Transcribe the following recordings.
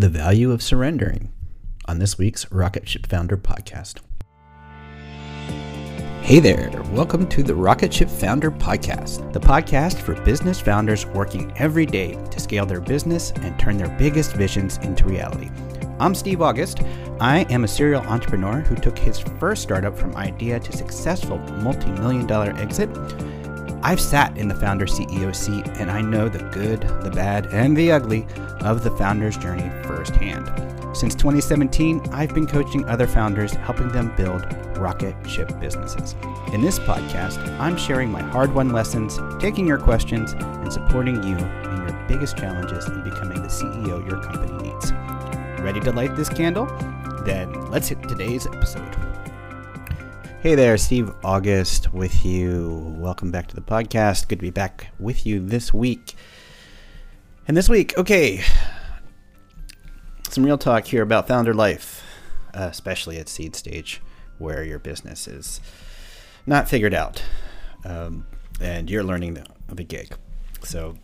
the value of surrendering on this week's Rocket Ship Founder podcast. Hey there, welcome to the Rocket Ship Founder Podcast, the podcast for business founders working every day to scale their business and turn their biggest visions into reality. I'm Steve August. I am a serial entrepreneur who took his first startup from idea to successful multi million dollar exit. I've sat in the founder CEO seat and I know the good, the bad, and the ugly of the founder's journey firsthand. Since 2017, I've been coaching other founders, helping them build rocket ship businesses. In this podcast, I'm sharing my hard won lessons, taking your questions, and supporting you in your biggest challenges in becoming the CEO your company needs. Ready to light this candle? Then let's hit today's episode. Hey there, Steve August with you. Welcome back to the podcast. Good to be back with you this week. And this week, okay, some real talk here about founder life, especially at seed stage where your business is not figured out um, and you're learning the, the gig. So,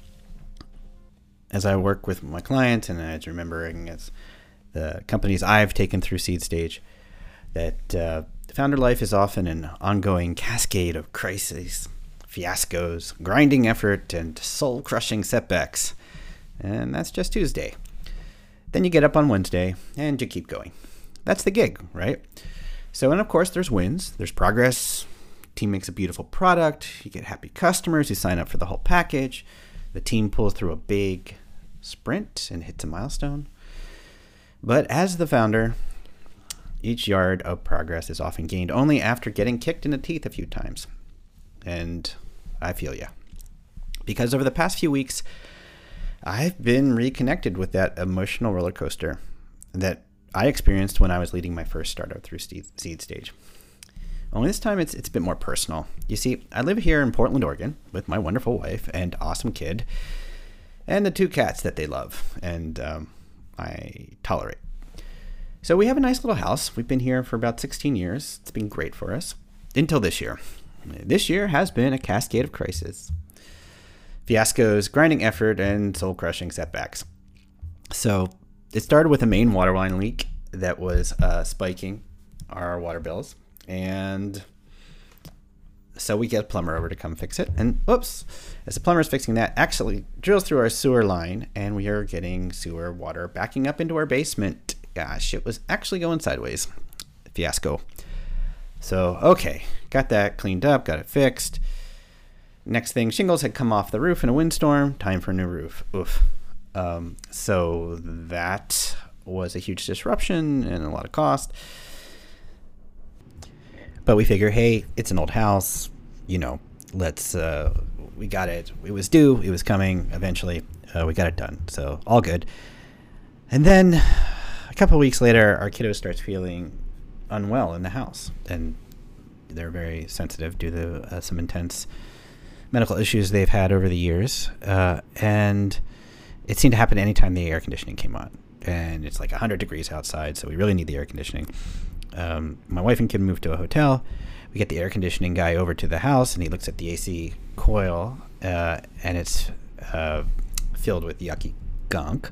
as I work with my clients and as remembering as the companies I've taken through seed stage, that uh, founder life is often an ongoing cascade of crises, fiascos, grinding effort, and soul crushing setbacks. And that's just Tuesday. Then you get up on Wednesday and you keep going. That's the gig, right? So, and of course, there's wins, there's progress. Team makes a beautiful product. You get happy customers who sign up for the whole package. The team pulls through a big sprint and hits a milestone. But as the founder, each yard of progress is often gained only after getting kicked in the teeth a few times. And I feel ya. Because over the past few weeks, I've been reconnected with that emotional roller coaster that I experienced when I was leading my first startup through seed stage. Only this time it's, it's a bit more personal. You see, I live here in Portland, Oregon with my wonderful wife and awesome kid and the two cats that they love and um, I tolerate. So we have a nice little house. We've been here for about 16 years. It's been great for us until this year. This year has been a cascade of crises fiascos, grinding effort, and soul crushing setbacks. So it started with a main water line leak that was uh, spiking our water bills. And so we get a plumber over to come fix it. And whoops, as the plumber is fixing that, actually drills through our sewer line, and we are getting sewer water backing up into our basement. Gosh, it was actually going sideways. Fiasco. So, okay, got that cleaned up, got it fixed. Next thing, shingles had come off the roof in a windstorm. Time for a new roof. Oof. Um, so that was a huge disruption and a lot of cost. But we figure, hey, it's an old house. You know, let's. Uh, we got it. It was due. It was coming. Eventually, uh, we got it done. So all good. And then couple weeks later, our kiddo starts feeling unwell in the house, and they're very sensitive due to uh, some intense medical issues they've had over the years, uh, and it seemed to happen anytime the air conditioning came on. And it's like 100 degrees outside, so we really need the air conditioning. Um, my wife and kid moved to a hotel. We get the air conditioning guy over to the house, and he looks at the AC coil, uh, and it's uh, filled with yucky gunk.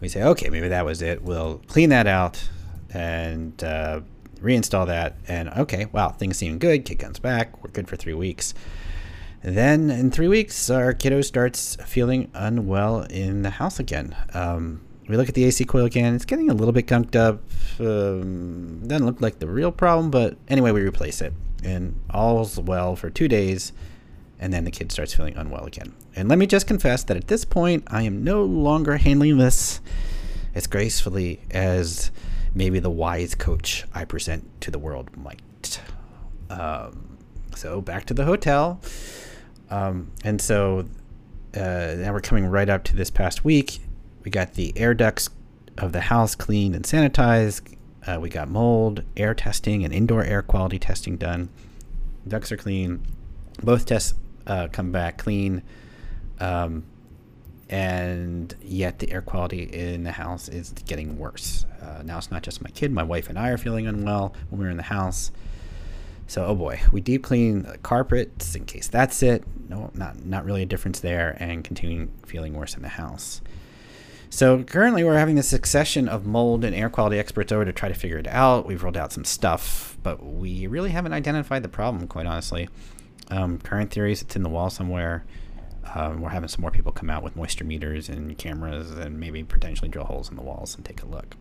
We say, okay, maybe that was it. We'll clean that out and uh, reinstall that. And okay, wow, things seem good. Kid comes back. We're good for three weeks. Then in three weeks, our kiddo starts feeling unwell in the house again. Um, we look at the AC coil again. It's getting a little bit gunked up. Um, doesn't look like the real problem, but anyway, we replace it. And all's well for two days. And then the kid starts feeling unwell again. And let me just confess that at this point, I am no longer handling this as gracefully as maybe the wise coach I present to the world might. Um, so back to the hotel. Um, and so uh, now we're coming right up to this past week. We got the air ducts of the house cleaned and sanitized. Uh, we got mold, air testing, and indoor air quality testing done. Ducts are clean. Both tests uh, come back clean. Um, and yet the air quality in the house is getting worse. Uh, now it's not just my kid, my wife and I are feeling unwell when we're in the house. So, oh boy, we deep clean the carpets in case that's it. No, not not really a difference there, and continuing feeling worse in the house. So currently, we're having a succession of mold and air quality experts over to try to figure it out. We've rolled out some stuff, but we really haven't identified the problem, quite honestly. Um, current theories, it's in the wall somewhere. Um, we're having some more people come out with moisture meters and cameras and maybe potentially drill holes in the walls and take a look.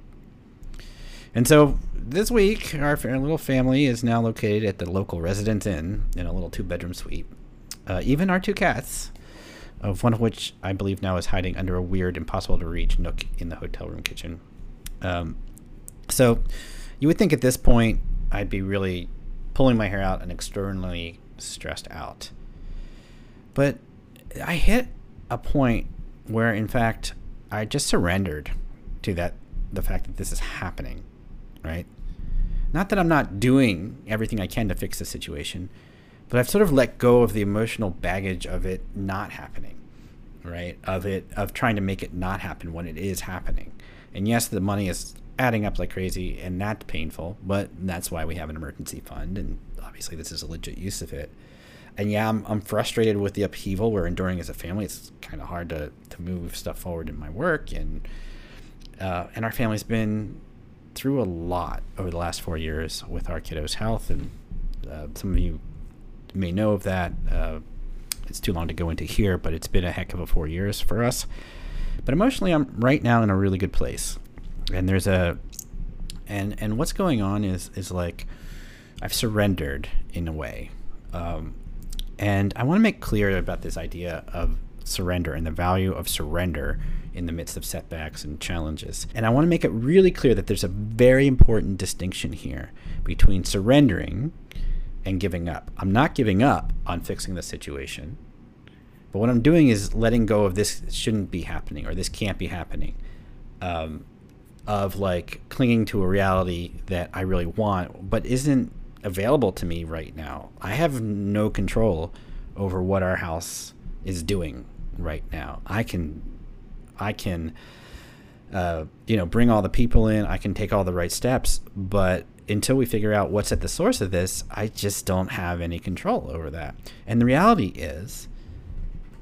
And so this week, our, little family is now located at the local Residence Inn in a little two bedroom suite. Uh, even our two cats, of one of which I believe now is hiding under a weird, impossible to reach nook in the hotel room kitchen. Um, so you would think at this point I'd be really pulling my hair out and externally stressed out. But I hit a point where, in fact, I just surrendered to that the fact that this is happening, right? Not that I'm not doing everything I can to fix the situation, but I've sort of let go of the emotional baggage of it not happening, right? Of it of trying to make it not happen when it is happening. And yes, the money is adding up like crazy, and that's painful, but that's why we have an emergency fund, and obviously this is a legit use of it and yeah, I'm, I'm frustrated with the upheaval we're enduring as a family. It's kind of hard to, to move stuff forward in my work, and uh, and our family's been through a lot over the last four years with our kiddos' health, and uh, some of you may know of that. Uh, it's too long to go into here, but it's been a heck of a four years for us. But emotionally, I'm right now in a really good place, and there's a and and what's going on is is like I've surrendered in a way. Um, and I want to make clear about this idea of surrender and the value of surrender in the midst of setbacks and challenges. And I want to make it really clear that there's a very important distinction here between surrendering and giving up. I'm not giving up on fixing the situation, but what I'm doing is letting go of this shouldn't be happening or this can't be happening. Um, of like clinging to a reality that I really want, but isn't available to me right now. I have no control over what our house is doing right now. I can, I can, uh, you know, bring all the people in. I can take all the right steps, but until we figure out what's at the source of this, I just don't have any control over that. And the reality is,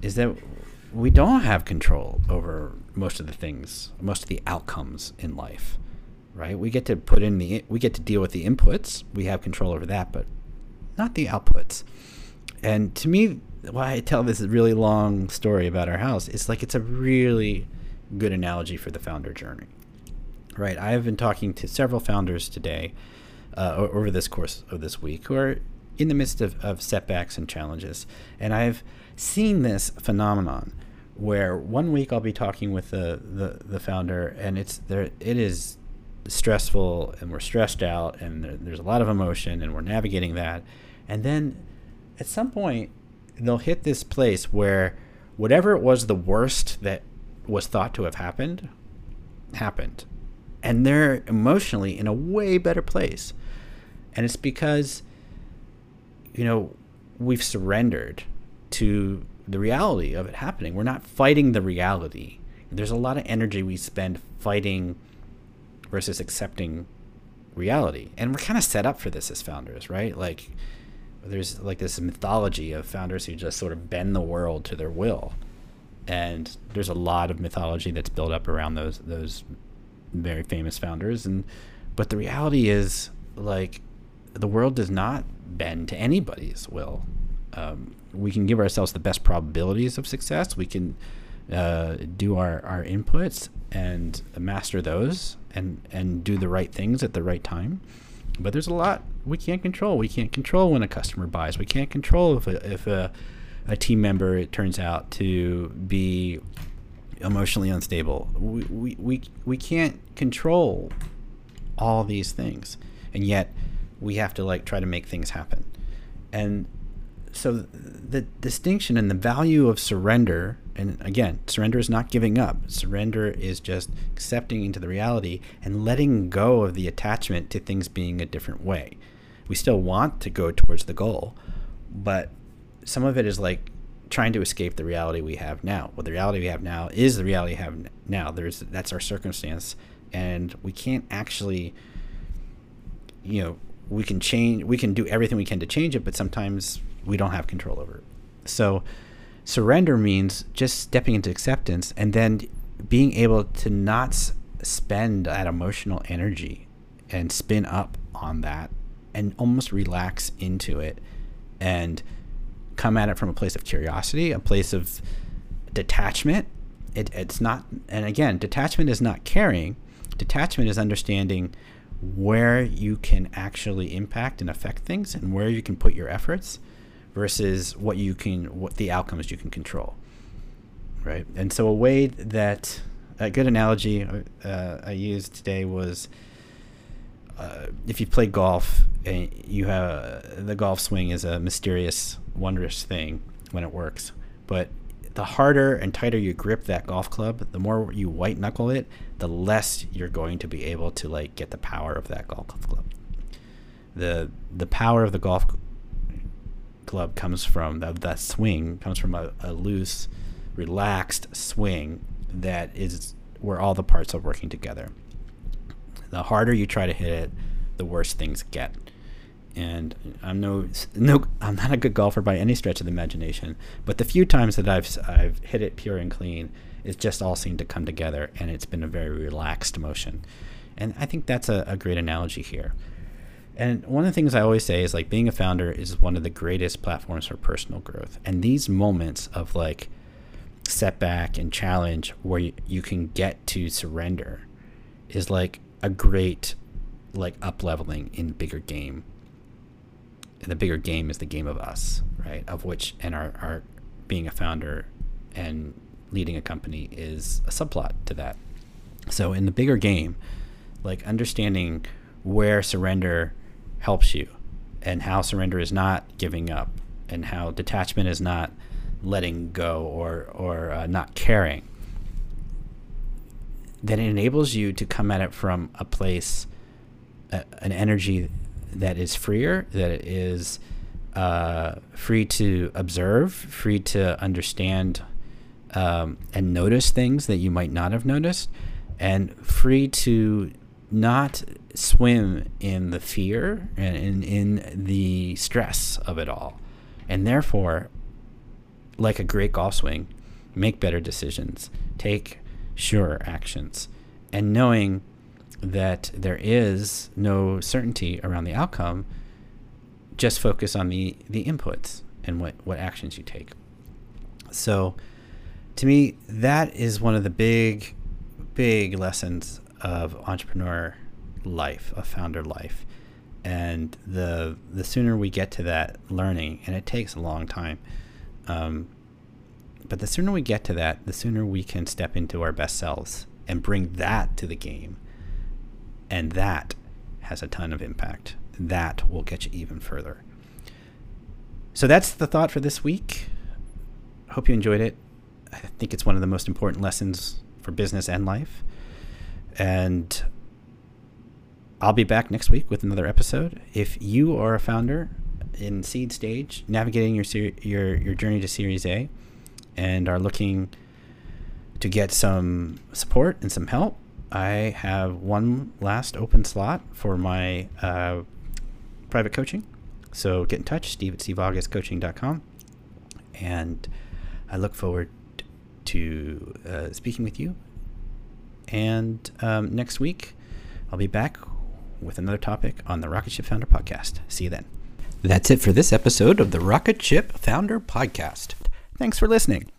is that we don't have control over most of the things, most of the outcomes in life right? We get to put in the we get to deal with the inputs. We have control over that, but not the outputs. And to me, why I tell this really long story about our house is like it's a really good analogy for the founder journey. Right? I have been talking to several founders today uh, over this course of this week who are in the midst of, of setbacks and challenges. And I've seen this phenomenon where one week I'll be talking with the, the, the founder and it's there it is stressful and we're stressed out and there, there's a lot of emotion and we're navigating that. And then at some point, they'll hit this place where whatever it was the worst that was thought to have happened happened. And they're emotionally in a way better place. And it's because, you know, we've surrendered to the reality of it happening. We're not fighting the reality. There's a lot of energy we spend fighting versus accepting reality. And we're kind of set up for this as founders, right? Like there's like this mythology of founders who just sort of bend the world to their will. And there's a lot of mythology that's built up around those those very famous founders and but the reality is like the world does not bend to anybody's will. Um, we can give ourselves the best probabilities of success. We can uh, do our, our inputs and master those and and do the right things at the right time. But there's a lot we can't control. We can't control when a customer buys. We can't control if a, if a, a team member it turns out to be emotionally unstable. We, we, we, we can't control all these things. And yet we have to like try to make things happen. And so the distinction and the value of surrender and again surrender is not giving up. Surrender is just accepting into the reality and letting go of the attachment to things being a different way. We still want to go towards the goal but some of it is like trying to escape the reality we have now. Well the reality we have now is the reality we have now. There's that's our circumstance and we can't actually you know we can change we can do everything we can to change it but sometimes we don't have control over. So surrender means just stepping into acceptance and then being able to not spend that emotional energy and spin up on that and almost relax into it and come at it from a place of curiosity, a place of detachment. It, it's not, and again, detachment is not caring. Detachment is understanding where you can actually impact and affect things and where you can put your efforts versus what you can, what the outcomes you can control. Right. And so, a way that a good analogy uh, I used today was uh, if you play golf and you have the golf swing is a mysterious, wondrous thing when it works, but the harder and tighter you grip that golf club, the more you white knuckle it, the less you're going to be able to like get the power of that golf club. The the power of the golf club comes from the, that swing comes from a, a loose, relaxed swing that is where all the parts are working together. The harder you try to hit it, the worse things get. And I'm no no I'm not a good golfer by any stretch of the imagination, but the few times that I've I've hit it pure and clean, it's just all seemed to come together, and it's been a very relaxed motion. And I think that's a, a great analogy here. And one of the things I always say is like being a founder is one of the greatest platforms for personal growth. And these moments of like setback and challenge where you, you can get to surrender is like a great like up leveling in bigger game. And the bigger game is the game of us, right? Of which and our, our being a founder and leading a company is a subplot to that. So in the bigger game, like understanding where surrender helps you and how surrender is not giving up and how detachment is not letting go or or uh, not caring then it enables you to come at it from a place an energy that is freer that is uh, free to observe free to understand um, and notice things that you might not have noticed and free to not swim in the fear and in, in the stress of it all and therefore like a great golf swing, make better decisions, take sure actions, and knowing that there is no certainty around the outcome, just focus on the the inputs and what what actions you take. So, to me, that is one of the big, big lessons of entrepreneur life, of founder life, and the the sooner we get to that learning, and it takes a long time um, but the sooner we get to that, the sooner we can step into our best selves and bring that to the game. And that has a ton of impact. That will get you even further. So that's the thought for this week. Hope you enjoyed it. I think it's one of the most important lessons for business and life. And I'll be back next week with another episode. If you are a founder in seed stage, navigating your ser- your your journey to Series A, and are looking to get some support and some help, I have one last open slot for my uh, private coaching. So get in touch, steve at steveaugustcoaching.com. And I look forward to uh, speaking with you. And um, next week, I'll be back with another topic on the Rocket Ship Founder Podcast. See you then. That's it for this episode of the Rocket Ship Founder Podcast. Thanks for listening.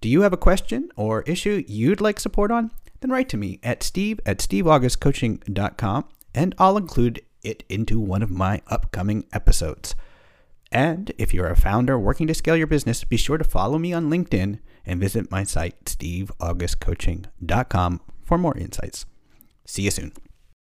Do you have a question or issue you'd like support on? Then write to me at steve at steveaugustcoaching.com and I'll include it into one of my upcoming episodes. And if you're a founder working to scale your business, be sure to follow me on LinkedIn and visit my site, steveaugustcoaching.com, for more insights. See you soon.